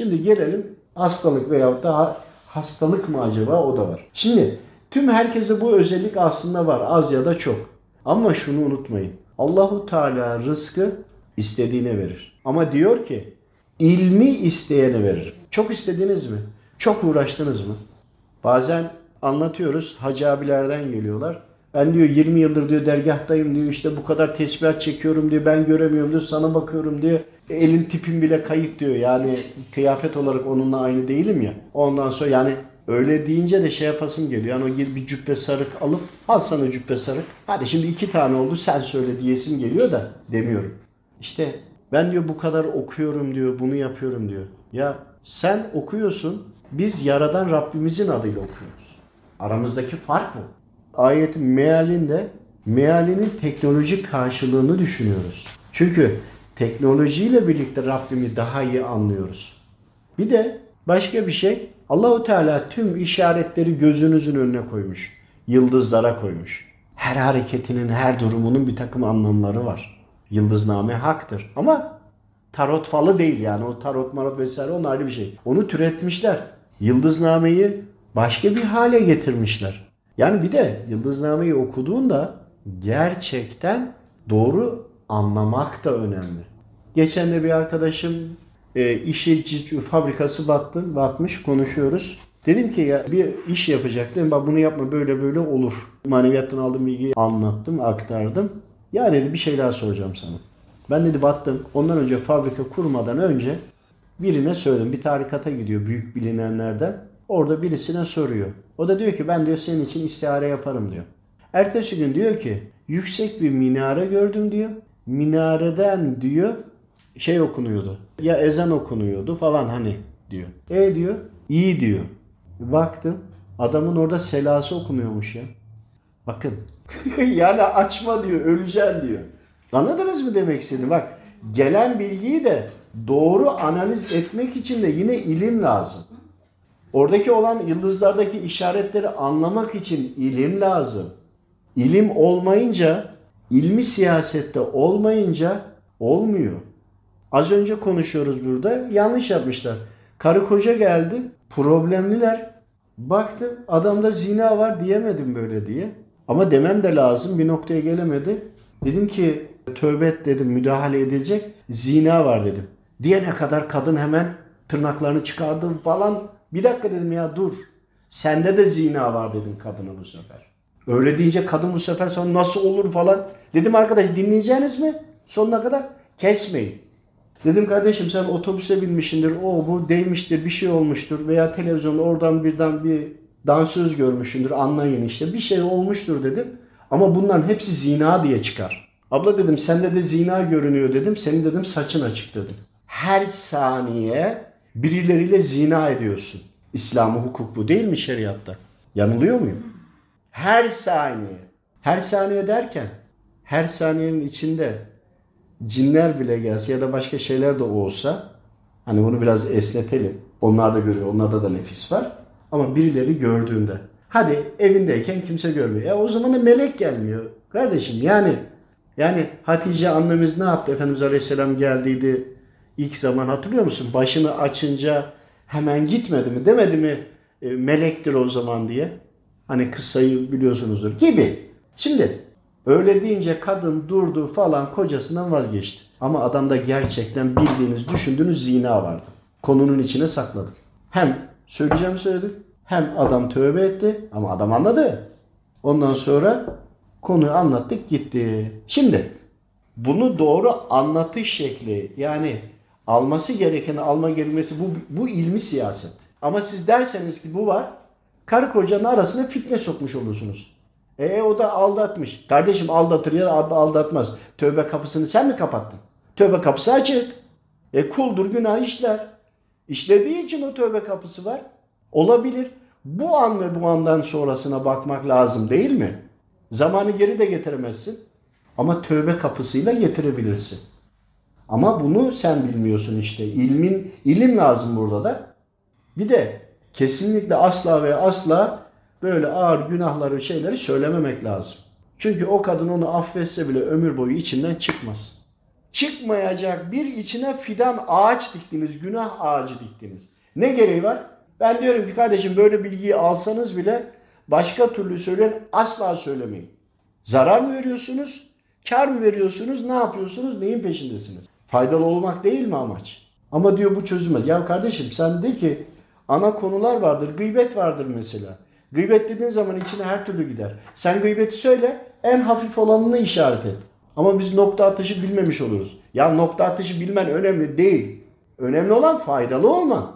Şimdi gelelim hastalık veyahut da hastalık mı acaba o da var. Şimdi tüm herkese bu özellik aslında var az ya da çok. Ama şunu unutmayın. Allahu Teala rızkı istediğine verir. Ama diyor ki ilmi isteyene verir. Çok istediniz mi? Çok uğraştınız mı? Bazen anlatıyoruz. Hacı abilerden geliyorlar. Ben diyor 20 yıldır diyor dergahtayım diyor işte bu kadar tesbihat çekiyorum diyor ben göremiyorum diyor sana bakıyorum diyor. E, elin tipim bile kayıp diyor yani kıyafet olarak onunla aynı değilim ya. Ondan sonra yani öyle deyince de şey yapasım geliyor. Yani o gir bir cübbe sarık alıp al sana cübbe sarık. Hadi şimdi iki tane oldu sen söyle diyesim geliyor da demiyorum. İşte ben diyor bu kadar okuyorum diyor bunu yapıyorum diyor. Ya sen okuyorsun biz yaradan Rabbimizin adıyla okuyoruz. Aramızdaki fark bu ayetin mealinde mealinin teknolojik karşılığını düşünüyoruz. Çünkü teknolojiyle birlikte Rabbimi daha iyi anlıyoruz. Bir de başka bir şey Allahu Teala tüm işaretleri gözünüzün önüne koymuş. Yıldızlara koymuş. Her hareketinin, her durumunun bir takım anlamları var. Yıldızname haktır ama tarot falı değil yani o tarot marot vesaire onun ayrı bir şey. Onu türetmişler. Yıldıznameyi başka bir hale getirmişler. Yani bir de Yıldızname'yi okuduğunda gerçekten doğru anlamak da önemli. Geçen de bir arkadaşım e, işi fabrikası battı, batmış konuşuyoruz. Dedim ki ya bir iş yapacaktım. Bak bunu yapma böyle böyle olur. Maneviyattan aldığım bilgiyi anlattım, aktardım. Ya dedi bir şey daha soracağım sana. Ben dedi battım. Ondan önce fabrika kurmadan önce birine söyledim. Bir tarikata gidiyor büyük bilinenlerden. Orada birisine soruyor. O da diyor ki ben diyor senin için istihare yaparım diyor. Ertesi gün diyor ki yüksek bir minare gördüm diyor. Minareden diyor şey okunuyordu. Ya ezan okunuyordu falan hani diyor. E diyor iyi diyor. Baktım adamın orada selası okunuyormuş ya. Bakın yani açma diyor öleceksin diyor. Anladınız mı demek istediğim? Bak gelen bilgiyi de doğru analiz etmek için de yine ilim lazım. Oradaki olan yıldızlardaki işaretleri anlamak için ilim lazım. İlim olmayınca, ilmi siyasette olmayınca olmuyor. Az önce konuşuyoruz burada. Yanlış yapmışlar. Karı koca geldi. Problemliler. Baktım adamda zina var diyemedim böyle diye. Ama demem de lazım. Bir noktaya gelemedi. Dedim ki tövbe dedim müdahale edecek. Zina var dedim. Diyene kadar kadın hemen tırnaklarını çıkardı falan. Bir dakika dedim ya dur. Sende de zina var dedim kadına bu sefer. Öyle deyince kadın bu sefer sana nasıl olur falan. Dedim arkadaş dinleyeceğiniz mi? Sonuna kadar kesmeyin. Dedim kardeşim sen otobüse binmişsindir, o bu değmiştir, bir şey olmuştur veya televizyonda oradan birden bir dansöz görmüşsündür, anlayın işte bir şey olmuştur dedim. Ama bunların hepsi zina diye çıkar. Abla dedim sende de zina görünüyor dedim, senin dedim saçın açık dedim. Her saniye birileriyle zina ediyorsun. İslam'ı hukuk bu değil mi şeriatta? Yanılıyor muyum? Her saniye. Her saniye derken her saniyenin içinde cinler bile gelse ya da başka şeyler de olsa hani bunu biraz esnetelim. Onlar da görüyor. Onlarda da nefis var. Ama birileri gördüğünde hadi evindeyken kimse görmüyor. Ya o zaman da melek gelmiyor. Kardeşim yani yani Hatice annemiz ne yaptı? Efendimiz Aleyhisselam geldiydi ilk zaman hatırlıyor musun? Başını açınca hemen gitmedi mi? Demedi mi e, melektir o zaman diye? Hani kıssayı biliyorsunuzdur gibi. Şimdi öyle deyince kadın durdu falan kocasından vazgeçti. Ama adamda gerçekten bildiğiniz, düşündüğünüz zina vardı. Konunun içine sakladık. Hem söyleyeceğim söyledik. Hem adam tövbe etti ama adam anladı. Ondan sonra konuyu anlattık gitti. Şimdi bunu doğru anlatış şekli yani alması gerekeni alma gelmesi bu, bu ilmi siyaset. Ama siz derseniz ki bu var karı kocanın arasına fitne sokmuş olursunuz. E o da aldatmış. Kardeşim aldatır ya da aldatmaz. Tövbe kapısını sen mi kapattın? Tövbe kapısı açık. E kuldur günah işler. İşlediği için o tövbe kapısı var. Olabilir. Bu an ve bu andan sonrasına bakmak lazım değil mi? Zamanı geri de getiremezsin. Ama tövbe kapısıyla getirebilirsin. Ama bunu sen bilmiyorsun işte. İlmin, ilim lazım burada da. Bir de kesinlikle asla ve asla böyle ağır günahları şeyleri söylememek lazım. Çünkü o kadın onu affetse bile ömür boyu içinden çıkmaz. çıkmayacak bir içine fidan ağaç diktiniz, günah ağacı diktiniz. Ne gereği var? Ben diyorum ki kardeşim böyle bilgiyi alsanız bile başka türlü söyleyin asla söylemeyin. Zarar mı veriyorsunuz? Kar mı veriyorsunuz? Ne yapıyorsunuz? Neyin peşindesiniz? Faydalı olmak değil mi amaç? Ama diyor bu çözülmez. Ya kardeşim sen de ki ana konular vardır. Gıybet vardır mesela. Gıybet dediğin zaman içine her türlü gider. Sen gıybeti söyle en hafif olanını işaret et. Ama biz nokta atışı bilmemiş oluruz. Ya nokta atışı bilmen önemli değil. Önemli olan faydalı olman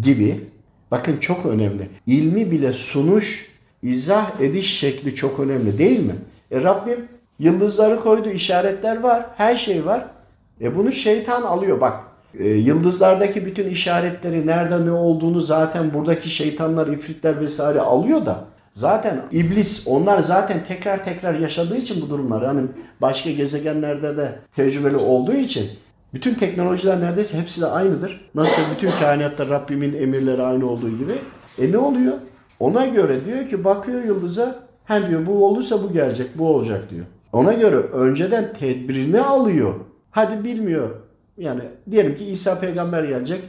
gibi. Bakın çok önemli. İlmi bile sunuş, izah ediş şekli çok önemli değil mi? E Rabbim yıldızları koydu, işaretler var, her şey var. E bunu şeytan alıyor bak. E, yıldızlardaki bütün işaretleri nerede ne olduğunu zaten buradaki şeytanlar, ifritler vesaire alıyor da zaten iblis onlar zaten tekrar tekrar yaşadığı için bu durumlar yani başka gezegenlerde de tecrübeli olduğu için bütün teknolojiler neredeyse hepsi de aynıdır. Nasıl bütün kainatta Rabbimin emirleri aynı olduğu gibi. E ne oluyor? Ona göre diyor ki bakıyor yıldıza hem diyor bu olursa bu gelecek, bu olacak diyor. Ona göre önceden tedbirini alıyor. Hadi bilmiyor. Yani diyelim ki İsa peygamber gelecek.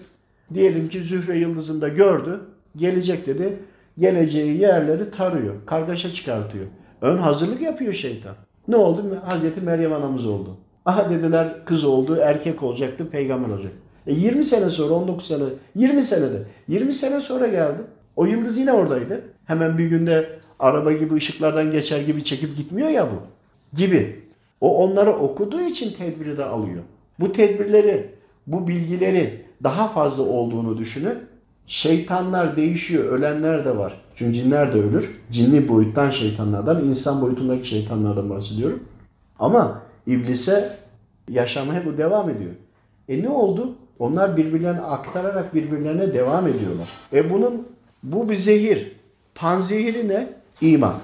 Diyelim ki Zühre yıldızında gördü. Gelecek dedi. Geleceği yerleri tarıyor. Kargaşa çıkartıyor. Ön hazırlık yapıyor şeytan. Ne oldu? Hazreti Meryem anamız oldu. Aha dediler kız oldu, erkek olacaktı, peygamber olacak. E 20 sene sonra, 19 sene, 20 senede, 20 sene sonra geldi. O yıldız yine oradaydı. Hemen bir günde araba gibi ışıklardan geçer gibi çekip gitmiyor ya bu. Gibi. O onları okuduğu için tedbiri de alıyor. Bu tedbirleri, bu bilgileri daha fazla olduğunu düşünün. Şeytanlar değişiyor, ölenler de var. Çünkü cinler de ölür. Cinli boyuttan şeytanlardan, insan boyutundaki şeytanlardan bahsediyorum. Ama iblise yaşamaya bu devam ediyor. E ne oldu? Onlar birbirlerine aktararak birbirlerine devam ediyorlar. E bunun bu bir zehir. Panzehiri ne? İman.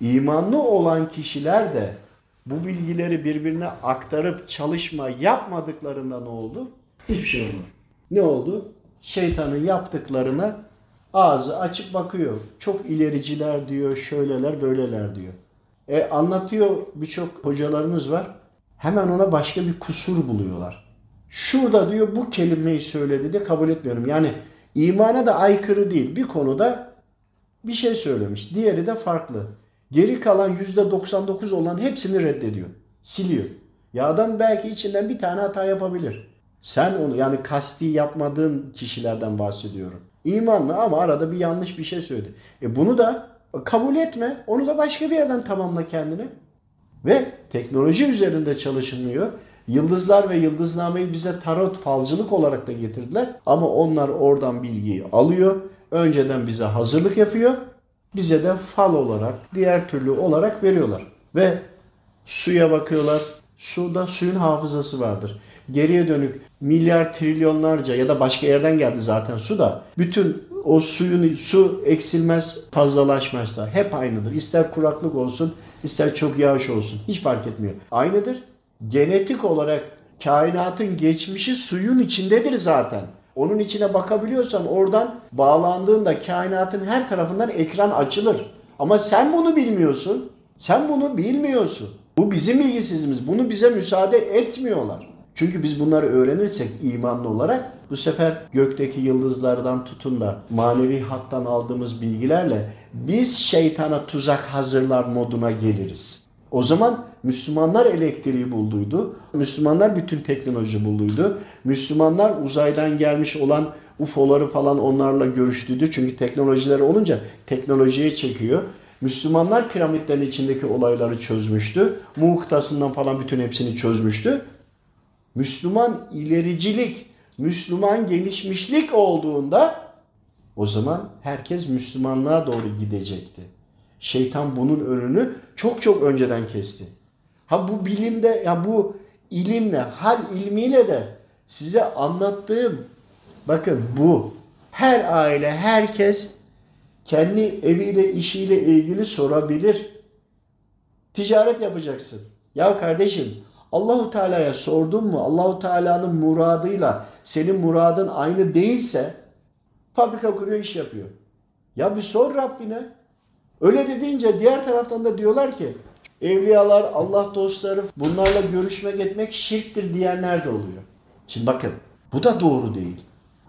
İmanlı olan kişiler de bu bilgileri birbirine aktarıp çalışma yapmadıklarında ne oldu? Hiçbir şey olmadı. Ne oldu? Şeytanın yaptıklarına ağzı açıp bakıyor. Çok ilericiler diyor, şöyleler, böyleler diyor. E anlatıyor birçok hocalarımız var. Hemen ona başka bir kusur buluyorlar. Şurada diyor bu kelimeyi söyledi de kabul etmiyorum. Yani imana da aykırı değil. Bir konuda bir şey söylemiş. Diğeri de farklı. Geri kalan %99 olan hepsini reddediyor. Siliyor. Ya adam belki içinden bir tane hata yapabilir. Sen onu yani kasti yapmadığın kişilerden bahsediyorum. İmanlı ama arada bir yanlış bir şey söyledi. E bunu da kabul etme. Onu da başka bir yerden tamamla kendini. Ve teknoloji üzerinde çalışılmıyor. Yıldızlar ve yıldıznameyi bize tarot falcılık olarak da getirdiler. Ama onlar oradan bilgiyi alıyor. Önceden bize hazırlık yapıyor. Bize de fal olarak, diğer türlü olarak veriyorlar. Ve suya bakıyorlar. Suda suyun hafızası vardır. Geriye dönük milyar trilyonlarca ya da başka yerden geldi zaten su da bütün o suyun su eksilmez fazlalaşmaz da hep aynıdır. İster kuraklık olsun ister çok yağış olsun hiç fark etmiyor. Aynıdır. Genetik olarak kainatın geçmişi suyun içindedir zaten. Onun içine bakabiliyorsan oradan bağlandığında kainatın her tarafından ekran açılır. Ama sen bunu bilmiyorsun. Sen bunu bilmiyorsun. Bu bizim bilgisizliğimiz. Bunu bize müsaade etmiyorlar. Çünkü biz bunları öğrenirsek imanlı olarak bu sefer gökteki yıldızlardan tutun da manevi hattan aldığımız bilgilerle biz şeytana tuzak hazırlar moduna geliriz. O zaman Müslümanlar elektriği bulduydu. Müslümanlar bütün teknoloji bulduydu. Müslümanlar uzaydan gelmiş olan UFO'ları falan onlarla görüştüydü. Çünkü teknolojileri olunca teknolojiye çekiyor. Müslümanlar piramitlerin içindeki olayları çözmüştü. Muhtasından falan bütün hepsini çözmüştü. Müslüman ilericilik, Müslüman gelişmişlik olduğunda o zaman herkes Müslümanlığa doğru gidecekti. Şeytan bunun önünü çok çok önceden kesti. Ha bu bilimde ya bu ilimle, hal ilmiyle de size anlattığım bakın bu her aile, herkes kendi eviyle, işiyle ilgili sorabilir. Ticaret yapacaksın. Ya kardeşim Allahu Teala'ya sordun mu? Allahu Teala'nın muradıyla senin muradın aynı değilse fabrika kuruyor, iş yapıyor. Ya bir sor Rabbine. Öyle dediğince diğer taraftan da diyorlar ki evliyalar, Allah dostları bunlarla görüşmek etmek şirktir diyenler de oluyor. Şimdi bakın bu da doğru değil.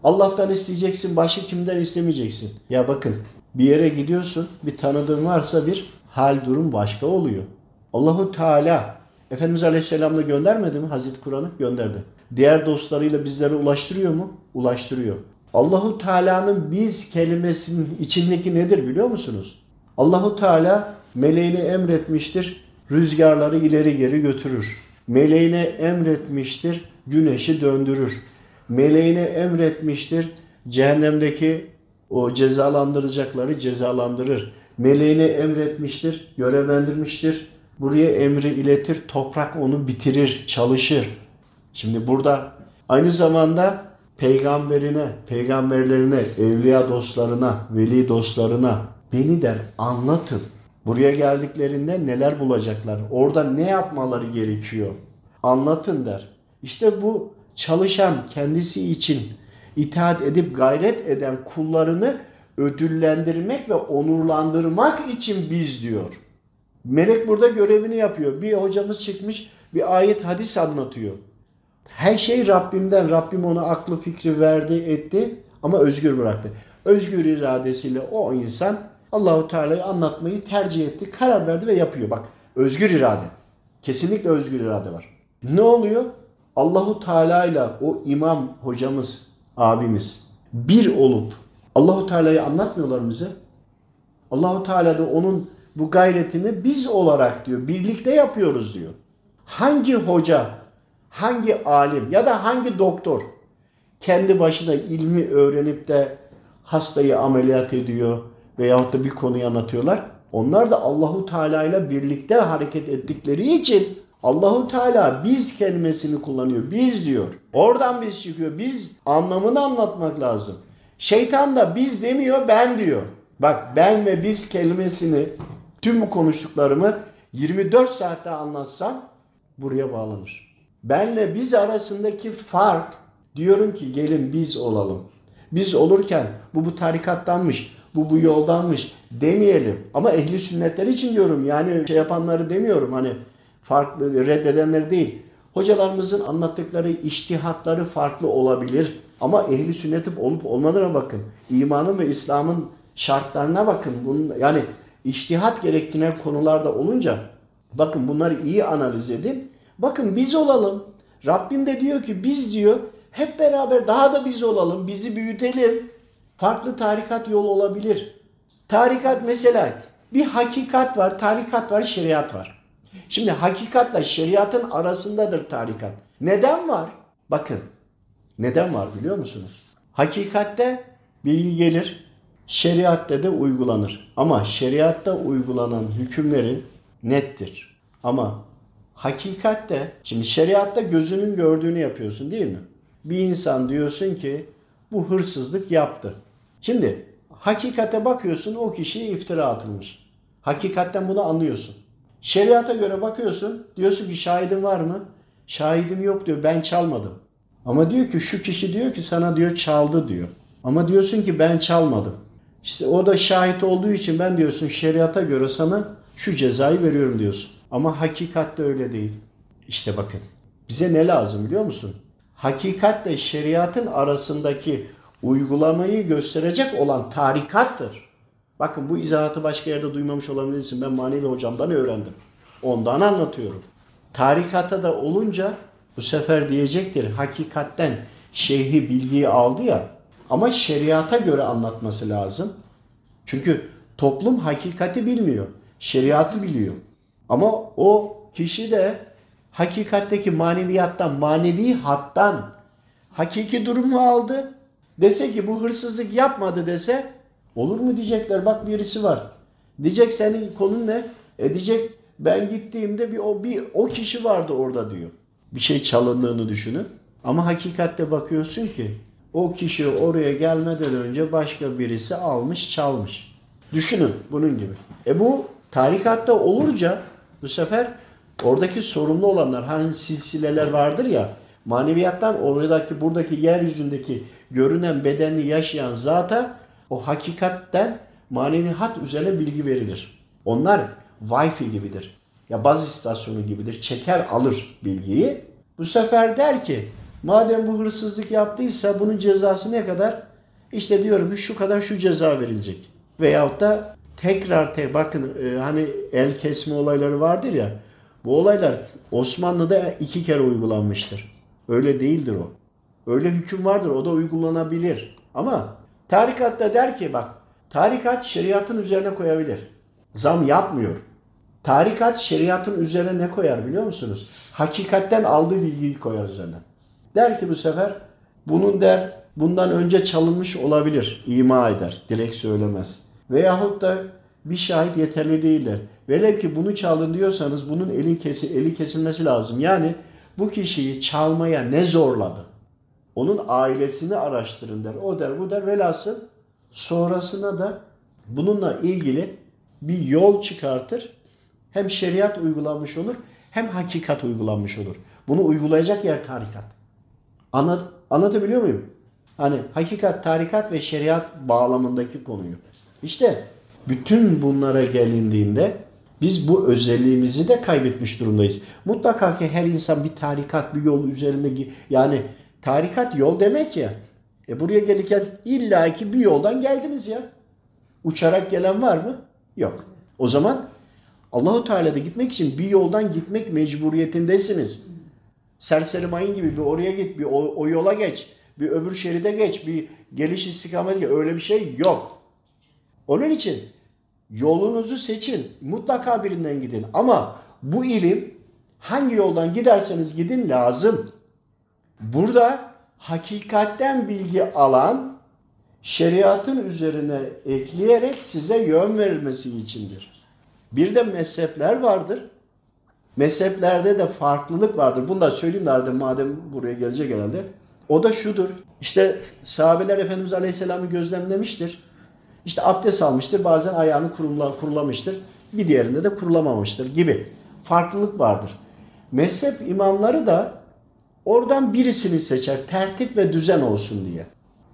Allah'tan isteyeceksin, başka kimden istemeyeceksin. Ya bakın bir yere gidiyorsun, bir tanıdığın varsa bir hal durum başka oluyor. Allahu Teala Efendimiz Aleyhisselam'la göndermedi mi Hazreti Kur'an'ı? Gönderdi. Diğer dostlarıyla bizlere ulaştırıyor mu? Ulaştırıyor. Allahu Teala'nın biz kelimesinin içindeki nedir biliyor musunuz? Allahu Teala meleğini emretmiştir, rüzgarları ileri geri götürür. Meleğine emretmiştir, güneşi döndürür. Meleğine emretmiştir, cehennemdeki o cezalandıracakları cezalandırır. Meleğine emretmiştir, görevlendirmiştir. Buraya emri iletir, toprak onu bitirir, çalışır. Şimdi burada aynı zamanda peygamberine, peygamberlerine, evliya dostlarına, veli dostlarına beni der anlatın. Buraya geldiklerinde neler bulacaklar? Orada ne yapmaları gerekiyor? Anlatın der. İşte bu çalışan kendisi için itaat edip gayret eden kullarını ödüllendirmek ve onurlandırmak için biz diyor. Melek burada görevini yapıyor. Bir hocamız çıkmış bir ayet hadis anlatıyor. Her şey Rabbimden. Rabbim ona aklı fikri verdi etti ama özgür bıraktı. Özgür iradesiyle o insan Allahu Teala'yı anlatmayı tercih etti, karar verdi ve yapıyor. Bak özgür irade. Kesinlikle özgür irade var. Ne oluyor? Allahu Teala ile o imam hocamız, abimiz bir olup Allahu Teala'yı anlatmıyorlar bize. Allahu Teala da onun bu gayretini biz olarak diyor, birlikte yapıyoruz diyor. Hangi hoca, hangi alim ya da hangi doktor kendi başına ilmi öğrenip de hastayı ameliyat ediyor veyahut da bir konuyu anlatıyorlar. Onlar da Allahu Teala ile birlikte hareket ettikleri için Allahu Teala biz kelimesini kullanıyor. Biz diyor. Oradan biz çıkıyor. Biz anlamını anlatmak lazım. Şeytan da biz demiyor, ben diyor. Bak ben ve biz kelimesini tüm bu konuştuklarımı 24 saatte anlatsam buraya bağlanır. Benle biz arasındaki fark diyorum ki gelin biz olalım. Biz olurken bu bu tarikattanmış, bu bu yoldanmış demeyelim. Ama ehli sünnetler için diyorum yani şey yapanları demiyorum hani farklı reddedenleri değil. Hocalarımızın anlattıkları iştihatları farklı olabilir. Ama ehli sünnetin olup olmadığına bakın. İmanın ve İslam'ın şartlarına bakın. Bunun, yani iştihat gerektiren konularda olunca bakın bunları iyi analiz edin. Bakın biz olalım. Rabbim de diyor ki biz diyor hep beraber daha da biz olalım. Bizi büyütelim. Farklı tarikat yol olabilir. Tarikat mesela bir hakikat var, tarikat var, şeriat var. Şimdi hakikatla şeriatın arasındadır tarikat. Neden var? Bakın. Neden var biliyor musunuz? Hakikatte bilgi gelir, şeriatte de uygulanır. Ama şeriatta uygulanan hükümlerin nettir. Ama hakikatte, şimdi şeriatta gözünün gördüğünü yapıyorsun değil mi? Bir insan diyorsun ki bu hırsızlık yaptı. Şimdi hakikate bakıyorsun o kişiye iftira atılmış. Hakikatten bunu anlıyorsun. Şeriata göre bakıyorsun diyorsun ki şahidin var mı? Şahidim yok diyor ben çalmadım. Ama diyor ki şu kişi diyor ki sana diyor çaldı diyor. Ama diyorsun ki ben çalmadım. İşte o da şahit olduğu için ben diyorsun şeriata göre sana şu cezayı veriyorum diyorsun. Ama hakikatte öyle değil. İşte bakın bize ne lazım biliyor musun? Hakikatle şeriatın arasındaki uygulamayı gösterecek olan tarikattır. Bakın bu izahatı başka yerde duymamış olabilirsin. Ben manevi hocamdan öğrendim. Ondan anlatıyorum. Tarikata da olunca bu sefer diyecektir hakikatten şeyhi bilgiyi aldı ya ama şeriata göre anlatması lazım. Çünkü toplum hakikati bilmiyor. Şeriatı biliyor. Ama o kişi de hakikatteki maneviyattan, manevi hattan hakiki durumu aldı. Dese ki bu hırsızlık yapmadı dese olur mu diyecekler bak birisi var. Diyecek senin konun ne? E diyecek ben gittiğimde bir o bir o kişi vardı orada diyor. Bir şey çalındığını düşünün. Ama hakikatte bakıyorsun ki o kişi oraya gelmeden önce başka birisi almış çalmış. Düşünün bunun gibi. E bu tarikatta olunca bu sefer oradaki sorumlu olanlar hani silsileler vardır ya maneviyattan oradaki buradaki yeryüzündeki görünen bedenli yaşayan zata o hakikatten manevi hat üzerine bilgi verilir. Onlar Wi-Fi gibidir. Ya baz istasyonu gibidir. Çeker alır bilgiyi. Bu sefer der ki madem bu hırsızlık yaptıysa bunun cezası ne kadar? İşte diyorum ki şu kadar şu ceza verilecek. Veyahut da tekrar te bakın e, hani el kesme olayları vardır ya. Bu olaylar Osmanlı'da iki kere uygulanmıştır. Öyle değildir o. Öyle hüküm vardır o da uygulanabilir. Ama tarikatta der ki bak tarikat şeriatın üzerine koyabilir. Zam yapmıyor. Tarikat şeriatın üzerine ne koyar biliyor musunuz? Hakikatten aldığı bilgiyi koyar üzerine. Der ki bu sefer bunun der bundan önce çalınmış olabilir. ima eder. Direkt söylemez. Veyahut da bir şahit yeterli değildir. Velev ki bunu çalın diyorsanız bunun elin kesi, eli kesilmesi lazım. Yani bu kişiyi çalmaya ne zorladı? Onun ailesini araştırın der. O der bu der. Velhasıl sonrasında da bununla ilgili bir yol çıkartır. Hem şeriat uygulanmış olur hem hakikat uygulanmış olur. Bunu uygulayacak yer tarikat. Anlat, anlatabiliyor muyum? Hani hakikat, tarikat ve şeriat bağlamındaki konuyu. İşte bütün bunlara gelindiğinde biz bu özelliğimizi de kaybetmiş durumdayız. Mutlaka ki her insan bir tarikat, bir yol üzerinde yani tarikat yol demek ya. E buraya gelirken illaki bir yoldan geldiniz ya. Uçarak gelen var mı? Yok. O zaman Allahu Teala'da gitmek için bir yoldan gitmek mecburiyetindesiniz. Serseri mayın gibi bir oraya git, bir o, o yola geç, bir öbür şeride geç, bir geliş istikamet geç. Öyle bir şey yok. Onun için yolunuzu seçin. Mutlaka birinden gidin. Ama bu ilim hangi yoldan giderseniz gidin lazım. Burada hakikatten bilgi alan şeriatın üzerine ekleyerek size yön verilmesi içindir. Bir de mezhepler vardır. Mezheplerde de farklılık vardır. Bunu da söyleyeyim nerede madem buraya gelecek herhalde. O da şudur. İşte sahabeler Efendimiz Aleyhisselam'ı gözlemlemiştir. İşte abdest almıştır. Bazen ayağını kurula, kurulamıştır. Bir diğerinde de kurulamamıştır gibi. Farklılık vardır. Mezhep imamları da oradan birisini seçer. Tertip ve düzen olsun diye.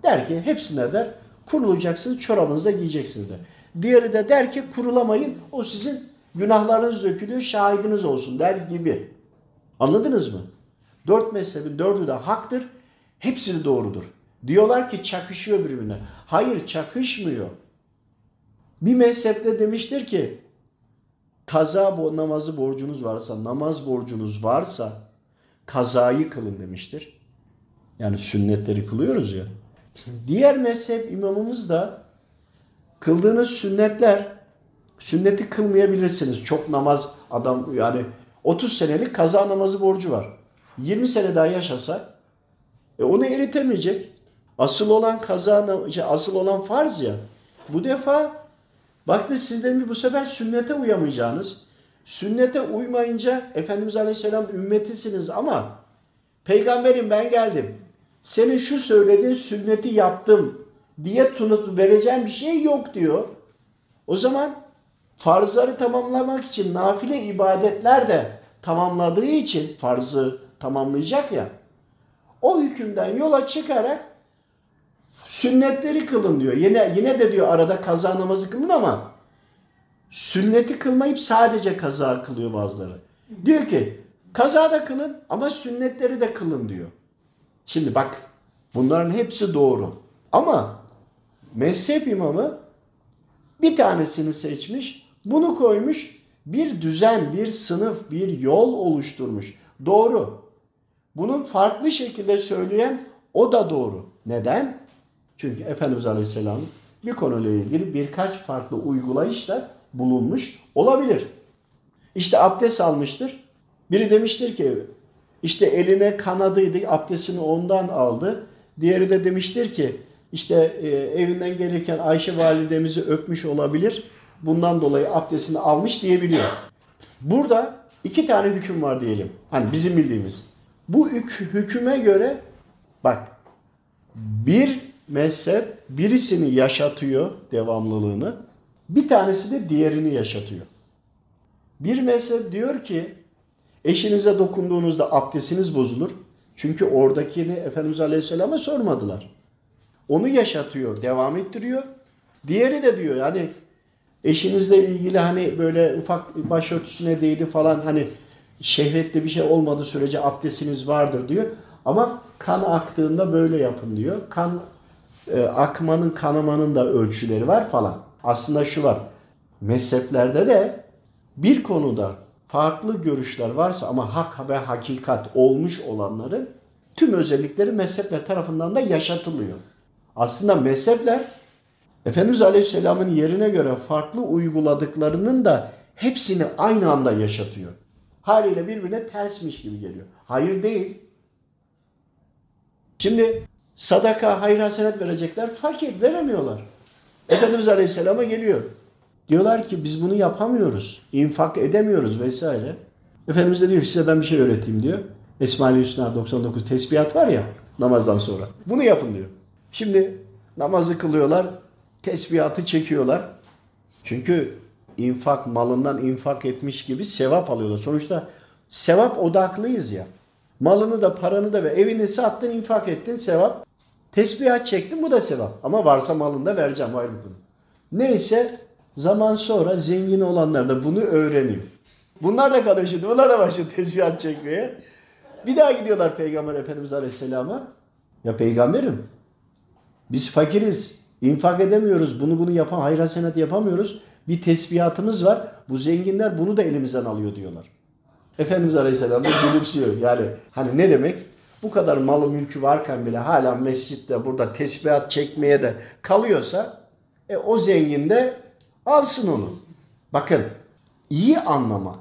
Der ki hepsine der kurulacaksınız çorabınızı giyeceksiniz der. Diğeri de der ki kurulamayın o sizin günahlarınız dökülüyor şahidiniz olsun der gibi. Anladınız mı? Dört mezhebin dördü de haktır. Hepsi de doğrudur. Diyorlar ki çakışıyor birbirine. Hayır çakışmıyor. Bir mezhepte demiştir ki kaza namazı borcunuz varsa, namaz borcunuz varsa kazayı kılın demiştir. Yani sünnetleri kılıyoruz ya. Diğer mezhep imamımız da kıldığınız sünnetler sünneti kılmayabilirsiniz. Çok namaz adam yani 30 senelik kaza namazı borcu var. 20 sene daha yaşasa e onu eritemeyecek. Asıl olan kaza, şey, asıl olan farz ya. Bu defa baktı sizden bu sefer sünnete uyamayacağınız. Sünnete uymayınca Efendimiz Aleyhisselam ümmetisiniz ama peygamberim ben geldim. Senin şu söylediğin sünneti yaptım diye tunut vereceğim bir şey yok diyor. O zaman farzları tamamlamak için nafile ibadetler de tamamladığı için farzı tamamlayacak ya. O hükümden yola çıkarak sünnetleri kılın diyor. Yine yine de diyor arada kaza namazı kılın ama sünneti kılmayıp sadece kaza kılıyor bazıları. Diyor ki kaza da kılın ama sünnetleri de kılın diyor. Şimdi bak bunların hepsi doğru. Ama mezhep imamı bir tanesini seçmiş, bunu koymuş, bir düzen, bir sınıf, bir yol oluşturmuş. Doğru. Bunun farklı şekilde söyleyen o da doğru. Neden? Çünkü Efendimiz Aleyhisselam bir konuyla ilgili birkaç farklı uygulayışta bulunmuş olabilir. İşte abdest almıştır. Biri demiştir ki işte eline kanadıydı abdestini ondan aldı. Diğeri de demiştir ki işte e, evinden gelirken Ayşe validemizi öpmüş olabilir. Bundan dolayı abdestini almış diyebiliyor. Burada iki tane hüküm var diyelim. Hani bizim bildiğimiz. Bu hüküme göre bak bir mezhep birisini yaşatıyor devamlılığını. Bir tanesi de diğerini yaşatıyor. Bir mezhep diyor ki eşinize dokunduğunuzda abdestiniz bozulur. Çünkü oradakini Efendimiz Aleyhisselam'a sormadılar. Onu yaşatıyor, devam ettiriyor. Diğeri de diyor yani Eşinizle ilgili hani böyle ufak başörtüsüne değdi falan hani şehvetli bir şey olmadığı sürece abdestiniz vardır diyor. Ama kan aktığında böyle yapın diyor. Kan e, akmanın kanamanın da ölçüleri var falan. Aslında şu var. Mezheplerde de bir konuda farklı görüşler varsa ama hak ve hakikat olmuş olanların tüm özellikleri mezhepler tarafından da yaşatılıyor. Aslında mezhepler Efendimiz Aleyhisselam'ın yerine göre farklı uyguladıklarının da hepsini aynı anda yaşatıyor. Haliyle birbirine tersmiş gibi geliyor. Hayır değil. Şimdi sadaka, hayır hasenet verecekler. Fakir veremiyorlar. Efendimiz Aleyhisselam'a geliyor. Diyorlar ki biz bunu yapamıyoruz. infak edemiyoruz vesaire. Efendimiz de diyor size ben bir şey öğreteyim diyor. Esma-i Hüsna 99 tesbihat var ya namazdan sonra. Bunu yapın diyor. Şimdi namazı kılıyorlar. Tesbihatı çekiyorlar. Çünkü infak malından infak etmiş gibi sevap alıyorlar. Sonuçta sevap odaklıyız ya. Malını da paranı da ve evini sattın infak ettin sevap. Tesbihat çektin bu da sevap. Ama varsa malını da vereceğim ayrı konu. Neyse zaman sonra zengin olanlar da bunu öğreniyor. Bunlar da kalıyor şimdi. Bunlar da başlıyor tesbihat çekmeye. Bir daha gidiyorlar Peygamber Efendimiz Aleyhisselam'a. Ya peygamberim biz fakiriz. infak edemiyoruz. Bunu bunu yapan hayır hasenat yapamıyoruz. Bir tesbihatımız var. Bu zenginler bunu da elimizden alıyor diyorlar. Efendimiz Aleyhisselam da gülümsüyor. Yani hani ne demek? Bu kadar malı mülkü varken bile hala mescitte burada tesbihat çekmeye de kalıyorsa e, o zengin de alsın onu. Bakın iyi anlamak.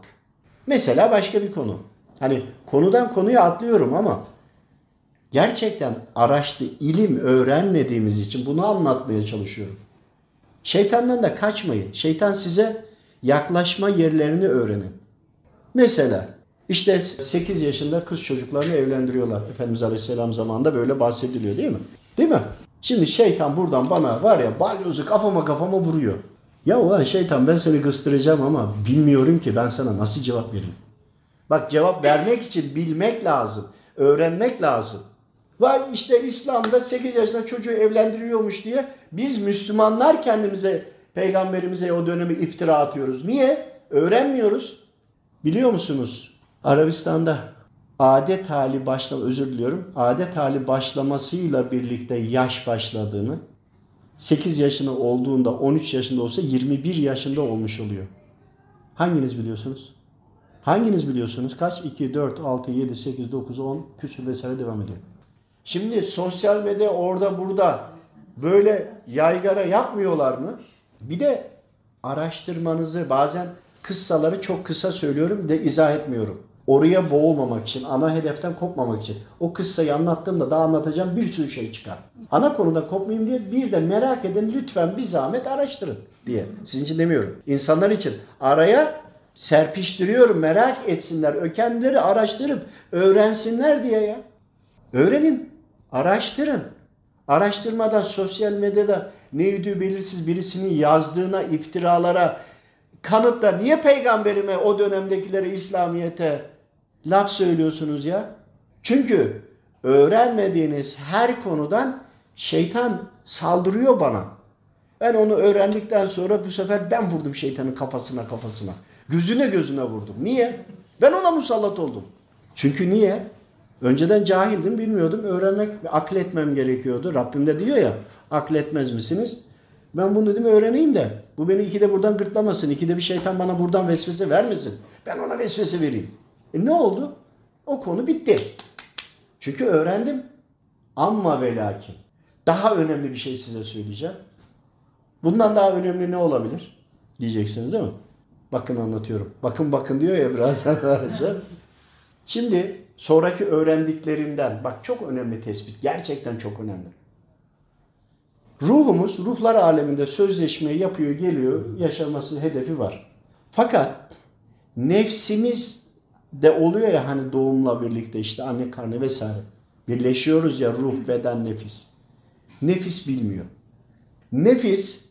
Mesela başka bir konu. Hani konudan konuya atlıyorum ama gerçekten araçtı ilim öğrenmediğimiz için bunu anlatmaya çalışıyorum. Şeytandan da kaçmayın. Şeytan size yaklaşma yerlerini öğrenin. Mesela işte 8 yaşında kız çocuklarını evlendiriyorlar. Efendimiz Aleyhisselam zamanında böyle bahsediliyor değil mi? Değil mi? Şimdi şeytan buradan bana var ya balyozu kafama kafama vuruyor. Ya ulan şeytan ben seni kıstıracağım ama bilmiyorum ki ben sana nasıl cevap vereyim. Bak cevap vermek için bilmek lazım. Öğrenmek lazım. Vay işte İslam'da 8 yaşında çocuğu evlendiriyormuş diye biz Müslümanlar kendimize peygamberimize o dönemi iftira atıyoruz. Niye? Öğrenmiyoruz. Biliyor musunuz? Arabistan'da adet hali başlama özür diliyorum. Adet hali başlamasıyla birlikte yaş başladığını 8 yaşında olduğunda 13 yaşında olsa 21 yaşında olmuş oluyor. Hanginiz biliyorsunuz? Hanginiz biliyorsunuz? Kaç? 2, 4, 6, 7, 8, 9, 10 küsür vesaire devam ediyor. Şimdi sosyal medya orada burada böyle yaygara yapmıyorlar mı? Bir de araştırmanızı bazen kıssaları çok kısa söylüyorum de izah etmiyorum. Oraya boğulmamak için, ana hedeften kopmamak için. O kıssayı anlattığımda daha anlatacağım bir sürü şey çıkar. Ana konuda kopmayayım diye bir de merak edin lütfen bir zahmet araştırın diye. Sizin için demiyorum. İnsanlar için araya serpiştiriyorum merak etsinler. Kendileri araştırıp öğrensinler diye ya. Öğrenin, araştırın. Araştırmadan sosyal medyada neydi belirsiz birisinin yazdığına, iftiralara kanıp da niye peygamberime o dönemdekilere İslamiyet'e laf söylüyorsunuz ya? Çünkü öğrenmediğiniz her konudan şeytan saldırıyor bana. Ben onu öğrendikten sonra bu sefer ben vurdum şeytanın kafasına kafasına. Gözüne gözüne vurdum. Niye? Ben ona musallat oldum. Çünkü niye? Önceden cahildim, bilmiyordum. Öğrenmek, akletmem gerekiyordu. Rabbim de diyor ya, akletmez misiniz? Ben bunu dedim öğreneyim de. Bu beni ikide buradan gırtlamasın. İkide bir şeytan bana buradan vesvese vermesin. Ben ona vesvese vereyim. E ne oldu? O konu bitti. Çünkü öğrendim. Amma ve lakin. Daha önemli bir şey size söyleyeceğim. Bundan daha önemli ne olabilir? Diyeceksiniz değil mi? Bakın anlatıyorum. Bakın bakın diyor ya birazdan vereceğim. Şimdi sonraki öğrendiklerinden bak çok önemli tespit. Gerçekten çok önemli. Ruhumuz ruhlar aleminde sözleşme yapıyor, geliyor, yaşaması hedefi var. Fakat nefsimiz de oluyor ya hani doğumla birlikte işte anne karnı vesaire. Birleşiyoruz ya ruh, beden, nefis. Nefis bilmiyor. Nefis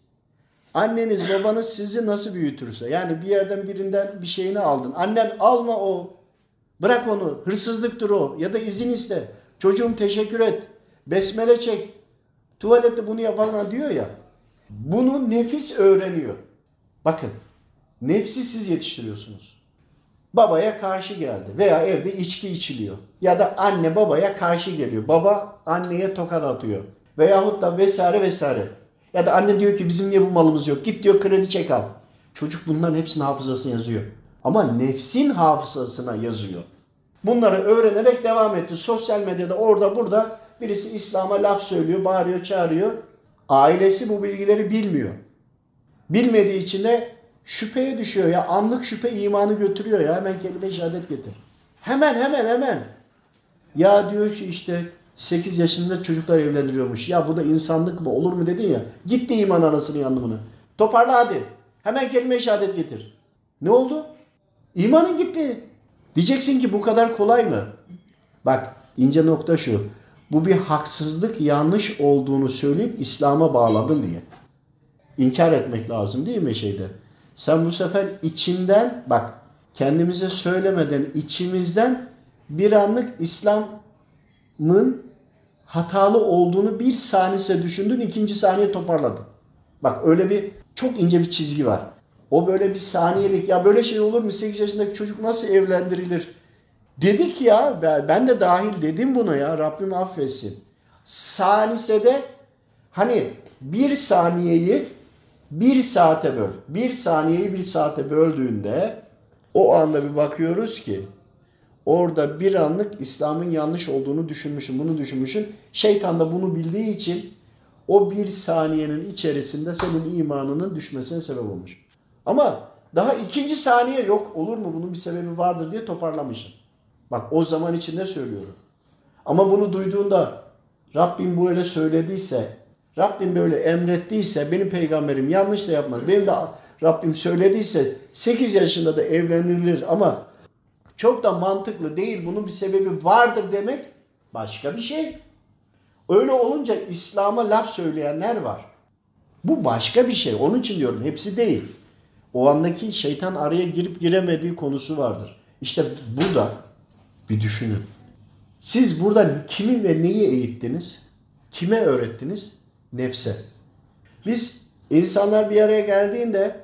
anneniz babanız sizi nasıl büyütürse yani bir yerden birinden bir şeyini aldın. Annen alma o. Bırak onu. Hırsızlıktır o. Ya da izin iste. Çocuğum teşekkür et. Besmele çek. Tuvalette bunu yapana diyor ya. Bunu nefis öğreniyor. Bakın nefsi siz yetiştiriyorsunuz. Babaya karşı geldi veya evde içki içiliyor. Ya da anne babaya karşı geliyor. Baba anneye tokat atıyor. Veyahut da vesaire vesaire. Ya da anne diyor ki bizim niye bu malımız yok? Git diyor kredi çek al. Çocuk bunların hepsinin hafızasına yazıyor. Ama nefsin hafızasına yazıyor. Bunları öğrenerek devam etti. Sosyal medyada orada burada birisi İslam'a laf söylüyor, bağırıyor, çağırıyor. Ailesi bu bilgileri bilmiyor. Bilmediği için de şüpheye düşüyor ya. Anlık şüphe imanı götürüyor ya. Hemen kelime şehadet getir. Hemen hemen hemen. Ya diyor ki işte 8 yaşında çocuklar evlendiriyormuş. Ya bu da insanlık mı olur mu dedin ya. Gitti iman anasının yanına. Toparla hadi. Hemen kelime şehadet getir. Ne oldu? İmanın gitti. Diyeceksin ki bu kadar kolay mı? Bak ince nokta şu. Bu bir haksızlık yanlış olduğunu söyleyip İslam'a bağladın diye. İnkar etmek lazım değil mi şeyde? Sen bu sefer içinden bak kendimize söylemeden içimizden bir anlık İslam'ın hatalı olduğunu bir saniyese düşündün ikinci saniye toparladın. Bak öyle bir çok ince bir çizgi var. O böyle bir saniyelik ya böyle şey olur mu 8 yaşındaki çocuk nasıl evlendirilir? Dedik ya ben de dahil dedim buna ya Rabbim affetsin. Sanisede hani bir saniyeyi bir saate böl. Bir saniyeyi bir saate böldüğünde o anda bir bakıyoruz ki orada bir anlık İslam'ın yanlış olduğunu düşünmüşüm, bunu düşünmüşüm. Şeytan da bunu bildiği için o bir saniyenin içerisinde senin imanının düşmesine sebep olmuş. Ama daha ikinci saniye yok olur mu bunun bir sebebi vardır diye toparlamışım. Bak o zaman içinde söylüyorum. Ama bunu duyduğunda Rabbim böyle söylediyse, Rabbim böyle emrettiyse, benim peygamberim yanlış da yapmaz. Benim de Rabbim söylediyse 8 yaşında da evlenilir ama çok da mantıklı değil. Bunun bir sebebi vardır demek başka bir şey. Öyle olunca İslam'a laf söyleyenler var. Bu başka bir şey. Onun için diyorum hepsi değil. O andaki şeytan araya girip giremediği konusu vardır. İşte burada bir düşünün. Siz burada kimi ve neyi eğittiniz? Kime öğrettiniz? Nefse. Biz insanlar bir araya geldiğinde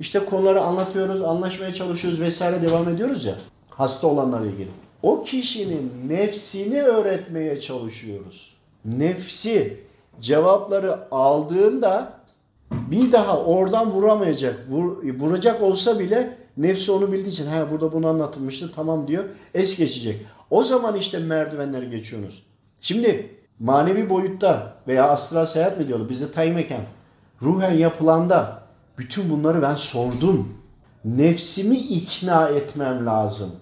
işte konuları anlatıyoruz, anlaşmaya çalışıyoruz vesaire devam ediyoruz ya. Hasta olanlarla ilgili. O kişinin nefsini öğretmeye çalışıyoruz. Nefsi cevapları aldığında bir daha oradan vuramayacak. Vur, vuracak olsa bile nefsi onu bildiği için ha burada bunu anlatılmıştı tamam diyor. Es geçecek. O zaman işte merdivenleri geçiyorsunuz. Şimdi manevi boyutta veya astral seyahat mi diyorlar bizde time mekan. Ruhen yapılanda bütün bunları ben sordum. Nefsimi ikna etmem lazım.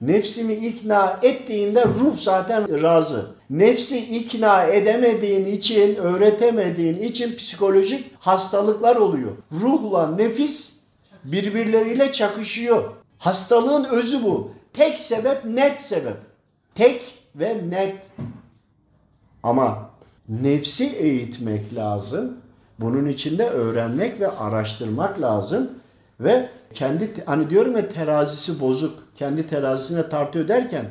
Nefsimi ikna ettiğinde ruh zaten razı. Nefsi ikna edemediğin için, öğretemediğin için psikolojik hastalıklar oluyor. Ruhla nefis birbirleriyle çakışıyor. Hastalığın özü bu. Tek sebep net sebep. Tek ve net. Ama nefsi eğitmek lazım. Bunun içinde öğrenmek ve araştırmak lazım. Ve kendi hani diyorum ya terazisi bozuk. Kendi terazisine tartıyor derken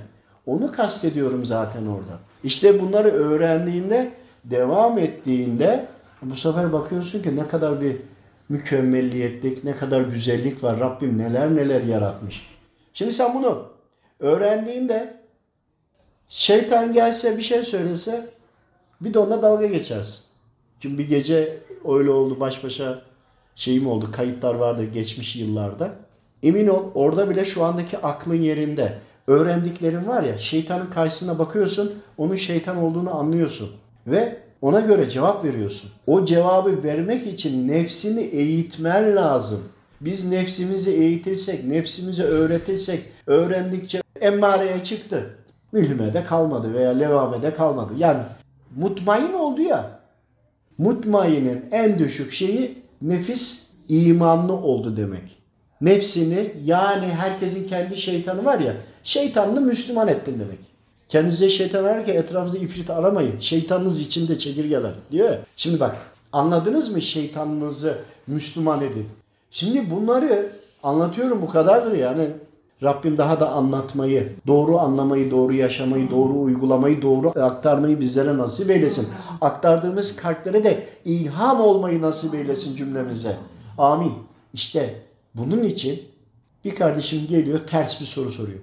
onu kastediyorum zaten orada. İşte bunları öğrendiğinde, devam ettiğinde bu sefer bakıyorsun ki ne kadar bir mükemmelliyetlik, ne kadar güzellik var. Rabbim neler neler yaratmış. Şimdi sen bunu öğrendiğinde şeytan gelse bir şey söylese bir de ona dalga geçersin. Çünkü bir gece öyle oldu baş başa şeyim oldu kayıtlar vardır geçmiş yıllarda. Emin ol orada bile şu andaki aklın yerinde. Öğrendiklerin var ya şeytanın karşısına bakıyorsun onun şeytan olduğunu anlıyorsun. Ve ona göre cevap veriyorsun. O cevabı vermek için nefsini eğitmen lazım. Biz nefsimizi eğitirsek, nefsimizi öğretirsek, öğrendikçe emmareye çıktı. Mülhümede kalmadı veya levamede kalmadı. Yani mutmain oldu ya. Mutmainin en düşük şeyi nefis imanlı oldu demek. Nefsini yani herkesin kendi şeytanı var ya şeytanlı Müslüman ettin demek. Kendinize şeytan ararken etrafınızda ifrit aramayın. Şeytanınız içinde çekirgeler diyor. Şimdi bak anladınız mı şeytanınızı Müslüman edin. Şimdi bunları anlatıyorum bu kadardır yani. Rabbim daha da anlatmayı, doğru anlamayı, doğru yaşamayı, doğru uygulamayı, doğru aktarmayı bizlere nasip eylesin. Aktardığımız kalplere de ilham olmayı nasip eylesin cümlemize. Amin. İşte bunun için bir kardeşim geliyor ters bir soru soruyor.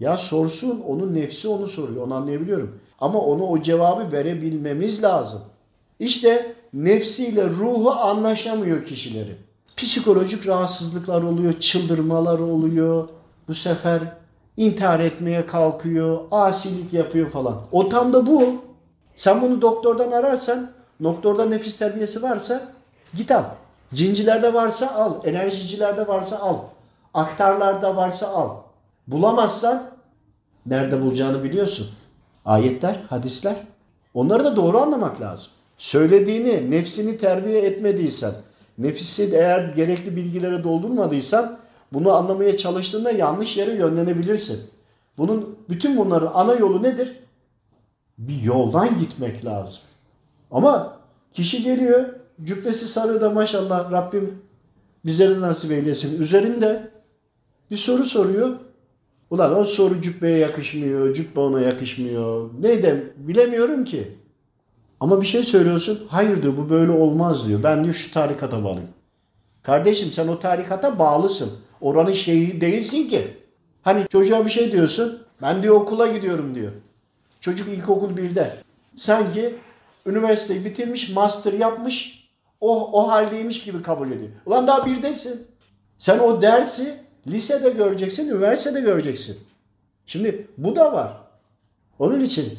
Ya sorsun onun nefsi onu soruyor onu anlayabiliyorum. Ama ona o cevabı verebilmemiz lazım. İşte nefsiyle ruhu anlaşamıyor kişileri. Psikolojik rahatsızlıklar oluyor, çıldırmalar oluyor. Bu sefer intihar etmeye kalkıyor, asilik yapıyor falan. O tam da bu. Sen bunu doktordan ararsan, doktorda nefis terbiyesi varsa git al. Cincilerde varsa al, enerjicilerde varsa al. Aktarlarda varsa al. Bulamazsan nerede bulacağını biliyorsun. Ayetler, hadisler. Onları da doğru anlamak lazım. Söylediğini, nefsini terbiye etmediysen, nefisi eğer gerekli bilgilere doldurmadıysan bunu anlamaya çalıştığında yanlış yere yönlenebilirsin. Bunun bütün bunların ana yolu nedir? Bir yoldan gitmek lazım. Ama kişi geliyor, cübbesi sarı da maşallah Rabbim bizlere nasip eylesin. Üzerinde bir soru soruyor. Ulan o soru cübbeye yakışmıyor, cübbe ona yakışmıyor. Ne de bilemiyorum ki. Ama bir şey söylüyorsun. Hayır diyor bu böyle olmaz diyor. Ben diyor şu tarikata bağlıyım. Kardeşim sen o tarikata bağlısın. Oranın şeyi değilsin ki. Hani çocuğa bir şey diyorsun. Ben diyor okula gidiyorum diyor. Çocuk ilkokul birde. Sanki üniversiteyi bitirmiş, master yapmış. O, o haldeymiş gibi kabul ediyor. Ulan daha birdesin. Sen o dersi lisede göreceksin, üniversitede göreceksin. Şimdi bu da var. Onun için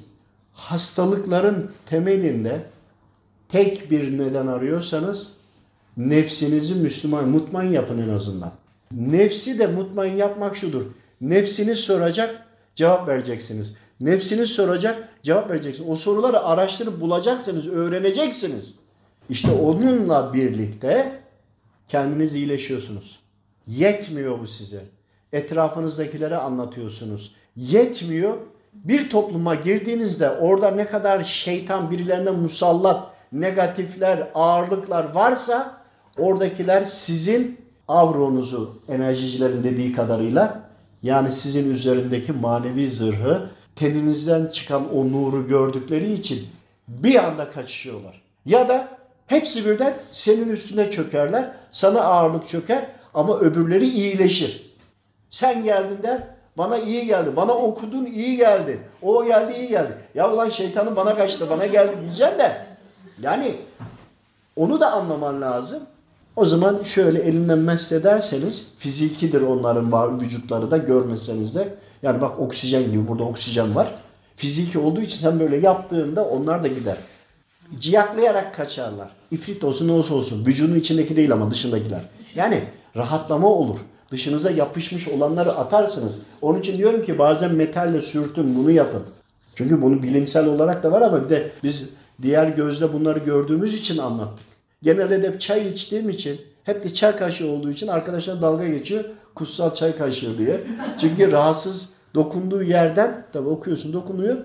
hastalıkların temelinde tek bir neden arıyorsanız nefsinizi Müslüman, mutmain yapın en azından. Nefsi de mutmain yapmak şudur. Nefsini soracak, cevap vereceksiniz. Nefsini soracak, cevap vereceksiniz. O soruları araştırıp bulacaksınız, öğreneceksiniz. İşte onunla birlikte kendiniz iyileşiyorsunuz. Yetmiyor bu size. Etrafınızdakilere anlatıyorsunuz. Yetmiyor. Bir topluma girdiğinizde orada ne kadar şeytan birilerine musallat, negatifler, ağırlıklar varsa oradakiler sizin avronuzu enerjicilerin dediği kadarıyla yani sizin üzerindeki manevi zırhı teninizden çıkan o nuru gördükleri için bir anda kaçışıyorlar. Ya da hepsi birden senin üstüne çökerler, sana ağırlık çöker ama öbürleri iyileşir. Sen geldin der, bana iyi geldi, bana okudun iyi geldi, o geldi iyi geldi. Ya ulan şeytanın bana kaçtı, bana geldi diyeceğim de. Yani onu da anlaman lazım. O zaman şöyle elinden mest ederseniz fizikidir onların var vücutları da görmeseniz de. Yani bak oksijen gibi burada oksijen var. Fiziki olduğu için sen böyle yaptığında onlar da gider. Ciyaklayarak kaçarlar. İfrit olsun ne olsun. Vücudun içindeki değil ama dışındakiler. Yani rahatlama olur. Dışınıza yapışmış olanları atarsınız. Onun için diyorum ki bazen metalle sürtün bunu yapın. Çünkü bunu bilimsel olarak da var ama bir de biz diğer gözle bunları gördüğümüz için anlattık. Genelde de çay içtiğim için hep de çay kaşığı olduğu için arkadaşlar dalga geçiyor. Kutsal çay kaşığı diye. Çünkü rahatsız dokunduğu yerden tabi okuyorsun dokunuyor.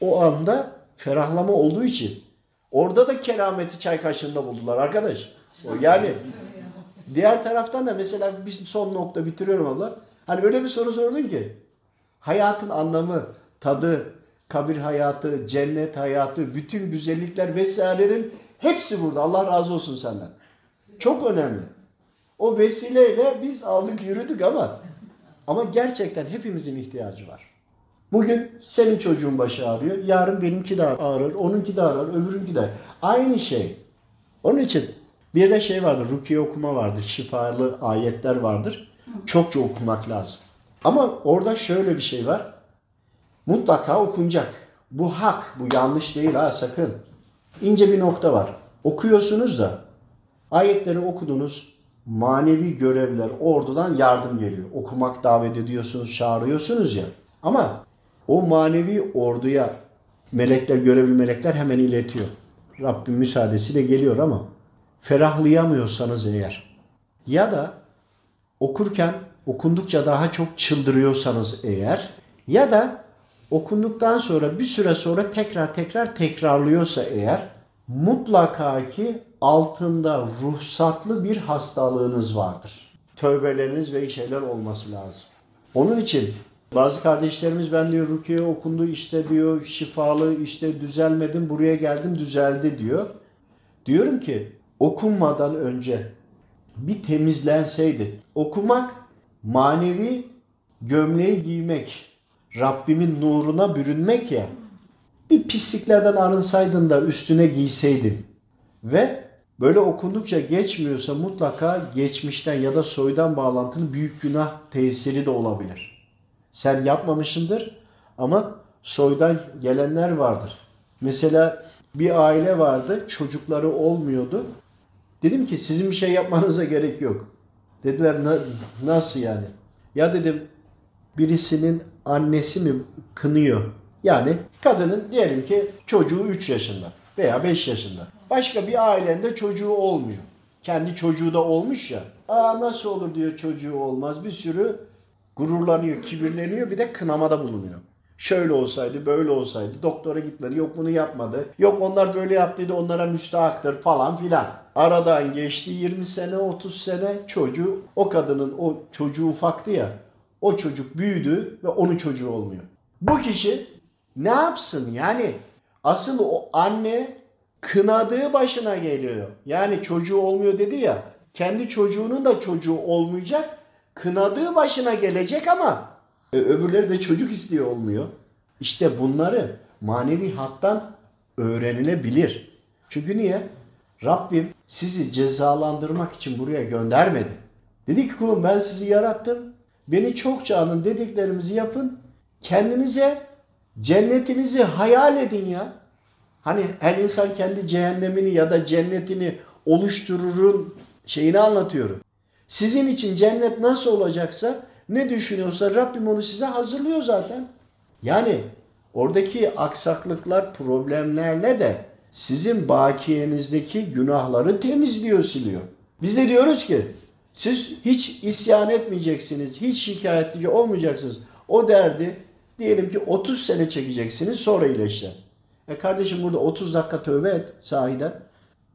O anda ferahlama olduğu için. Orada da kerameti çay kaşığında buldular arkadaş. O yani diğer taraftan da mesela bir son nokta bitiriyorum abla. Hani öyle bir soru sordun ki hayatın anlamı, tadı, kabir hayatı, cennet hayatı, bütün güzellikler vesairelerin hepsi burada. Allah razı olsun senden. Çok önemli. O vesileyle biz aldık yürüdük ama ama gerçekten hepimizin ihtiyacı var. Bugün senin çocuğun başı ağrıyor. Yarın benimki de ağrır. Onunki de ağrır. Öbürünki de. Aynı şey. Onun için bir de şey vardır. Rukiye okuma vardır. Şifalı ayetler vardır. Çokça okumak lazım. Ama orada şöyle bir şey var. Mutlaka okunacak. Bu hak. Bu yanlış değil ha sakın. İnce bir nokta var. Okuyorsunuz da ayetleri okudunuz. Manevi görevler ordudan yardım geliyor. Okumak davet ediyorsunuz, çağırıyorsunuz ya. Ama o manevi orduya melekler, görevli melekler hemen iletiyor. Rabbim müsaadesiyle geliyor ama ferahlayamıyorsanız eğer ya da okurken okundukça daha çok çıldırıyorsanız eğer ya da okunduktan sonra bir süre sonra tekrar tekrar tekrarlıyorsa eğer mutlaka ki altında ruhsatlı bir hastalığınız vardır. Tövbeleriniz ve şeyler olması lazım. Onun için bazı kardeşlerimiz ben diyor rukiye okundu işte diyor şifalı işte düzelmedim buraya geldim düzeldi diyor. Diyorum ki okunmadan önce bir temizlenseydi. Okumak manevi gömleği giymek. Rabbimin nuruna bürünmek ya. Bir pisliklerden arınsaydın da üstüne giyseydin. Ve böyle okundukça geçmiyorsa mutlaka geçmişten ya da soydan bağlantılı büyük günah tesiri de olabilir. Sen yapmamışındır ama soydan gelenler vardır. Mesela bir aile vardı, çocukları olmuyordu. Dedim ki sizin bir şey yapmanıza gerek yok. Dediler "Na- nasıl yani? Ya dedim birisinin annesi mi kınıyor? Yani kadının diyelim ki çocuğu 3 yaşında veya 5 yaşında. Başka bir ailende çocuğu olmuyor. Kendi çocuğu da olmuş ya. Aa nasıl olur diyor çocuğu olmaz. Bir sürü gururlanıyor, kibirleniyor bir de kınamada bulunuyor. Şöyle olsaydı, böyle olsaydı, doktora gitmedi, yok bunu yapmadı, yok onlar böyle yaptıydı, onlara müstahaktır falan filan. Aradan geçti 20 sene, 30 sene çocuğu, o kadının o çocuğu ufaktı ya, o çocuk büyüdü ve onun çocuğu olmuyor. Bu kişi ne yapsın yani? Asıl o anne kınadığı başına geliyor. Yani çocuğu olmuyor dedi ya, kendi çocuğunun da çocuğu olmayacak, kınadığı başına gelecek ama e, öbürleri de çocuk istiyor olmuyor. İşte bunları manevi hattan öğrenilebilir. Çünkü niye? Rabbim sizi cezalandırmak için buraya göndermedi. Dedi ki kulum ben sizi yarattım. Beni çokça anın dediklerimizi yapın. Kendinize cennetinizi hayal edin ya. Hani her insan kendi cehennemini ya da cennetini oluştururun şeyini anlatıyorum. Sizin için cennet nasıl olacaksa ne düşünüyorsa Rabbim onu size hazırlıyor zaten. Yani oradaki aksaklıklar, problemlerle de sizin bakiyenizdeki günahları temizliyor, siliyor. Biz de diyoruz ki siz hiç isyan etmeyeceksiniz, hiç şikayetçi olmayacaksınız. O derdi diyelim ki 30 sene çekeceksiniz sonra iyileşecek. E kardeşim burada 30 dakika tövbe et sahiden.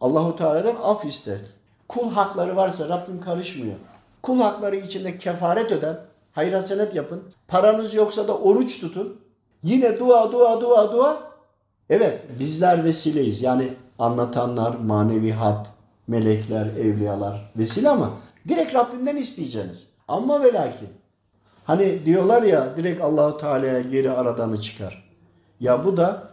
Allahu Teala'dan af iste. Kul hakları varsa Rabbim karışmıyor. Kul hakları içinde kefaret öden, hayır hasenet yapın. Paranız yoksa da oruç tutun. Yine dua dua dua dua. Evet bizler vesileyiz. Yani anlatanlar, manevi hat, melekler, evliyalar vesile ama direkt Rabbimden isteyeceksiniz. Ama ve lakin. Hani diyorlar ya direkt Allahu Teala'ya geri aradanı çıkar. Ya bu da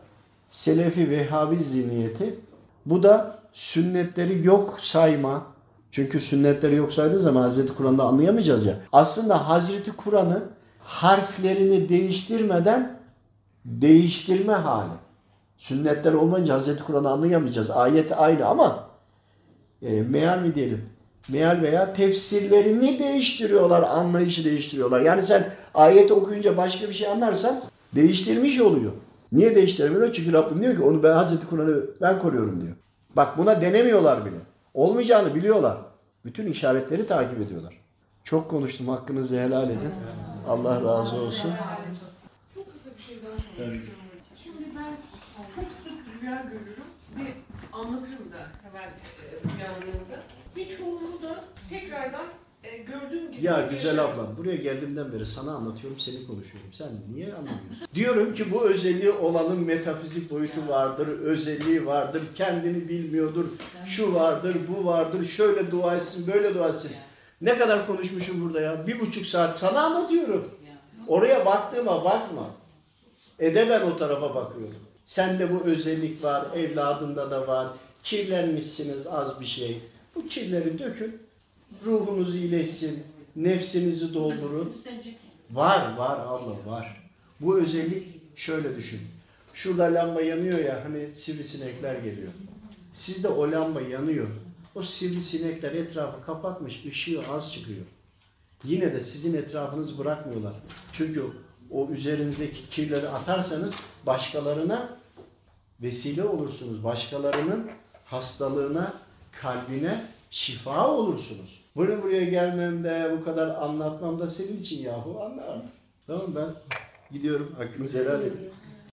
Selefi Vehhabi zihniyeti. Bu da sünnetleri yok sayma. Çünkü sünnetleri yok saydığı zaman Hazreti Kur'an'da anlayamayacağız ya. Aslında Hazreti Kur'an'ı harflerini değiştirmeden değiştirme hali. Sünnetler olmayınca Hazreti Kur'an'ı anlayamayacağız. Ayet aynı ama e, meal mi diyelim? Meal veya tefsirlerini değiştiriyorlar, anlayışı değiştiriyorlar. Yani sen ayeti okuyunca başka bir şey anlarsan değiştirmiş oluyor. Niye değiştiremiyorlar? Çünkü Rabbim diyor ki onu ben Hazreti Kur'an'ı ben koruyorum diyor. Bak buna denemiyorlar bile. Olmayacağını biliyorlar. Bütün işaretleri takip ediyorlar. Çok konuştum. Hakkınızı helal edin. Allah razı olsun. Çok kısa bir şey daha sormak istiyorum. Şimdi ben çok sık rüya ve anlatırım da hemen e, rüyalarımda. Birçoğunu da tekrardan e, gördüğüm gibi Ya güzel ablam buraya geldiğimden beri sana anlatıyorum seni konuşuyorum. Sen niye anlamıyorsun? Diyorum ki bu özelliği olanın metafizik boyutu vardır, özelliği vardır, kendini bilmiyordur, şu vardır, bu vardır, şöyle dua etsin, böyle dua etsin. Ne kadar konuşmuşum burada ya? Bir buçuk saat sana anlatıyorum. Oraya baktığıma bakma. Edeben o tarafa bakıyorum. Sende bu özellik var, evladında da var. Kirlenmişsiniz az bir şey. Bu kirleri dökün. Ruhunuz iyileşsin. Nefsinizi doldurun. Var, var abla var. Bu özellik şöyle düşün. Şurada lamba yanıyor ya hani sivrisinekler geliyor. Sizde o lamba yanıyor. O sivrisinekler etrafı kapatmış, ışığı az çıkıyor. Yine de sizin etrafınız bırakmıyorlar. Çünkü o üzerinizdeki kirleri atarsanız başkalarına vesile olursunuz. Başkalarının hastalığına, kalbine şifa olursunuz. Buraya buraya gelmemde, bu kadar anlatmamda senin için yahu anlarım. Tamam ben gidiyorum. Hakkınızı helal edin.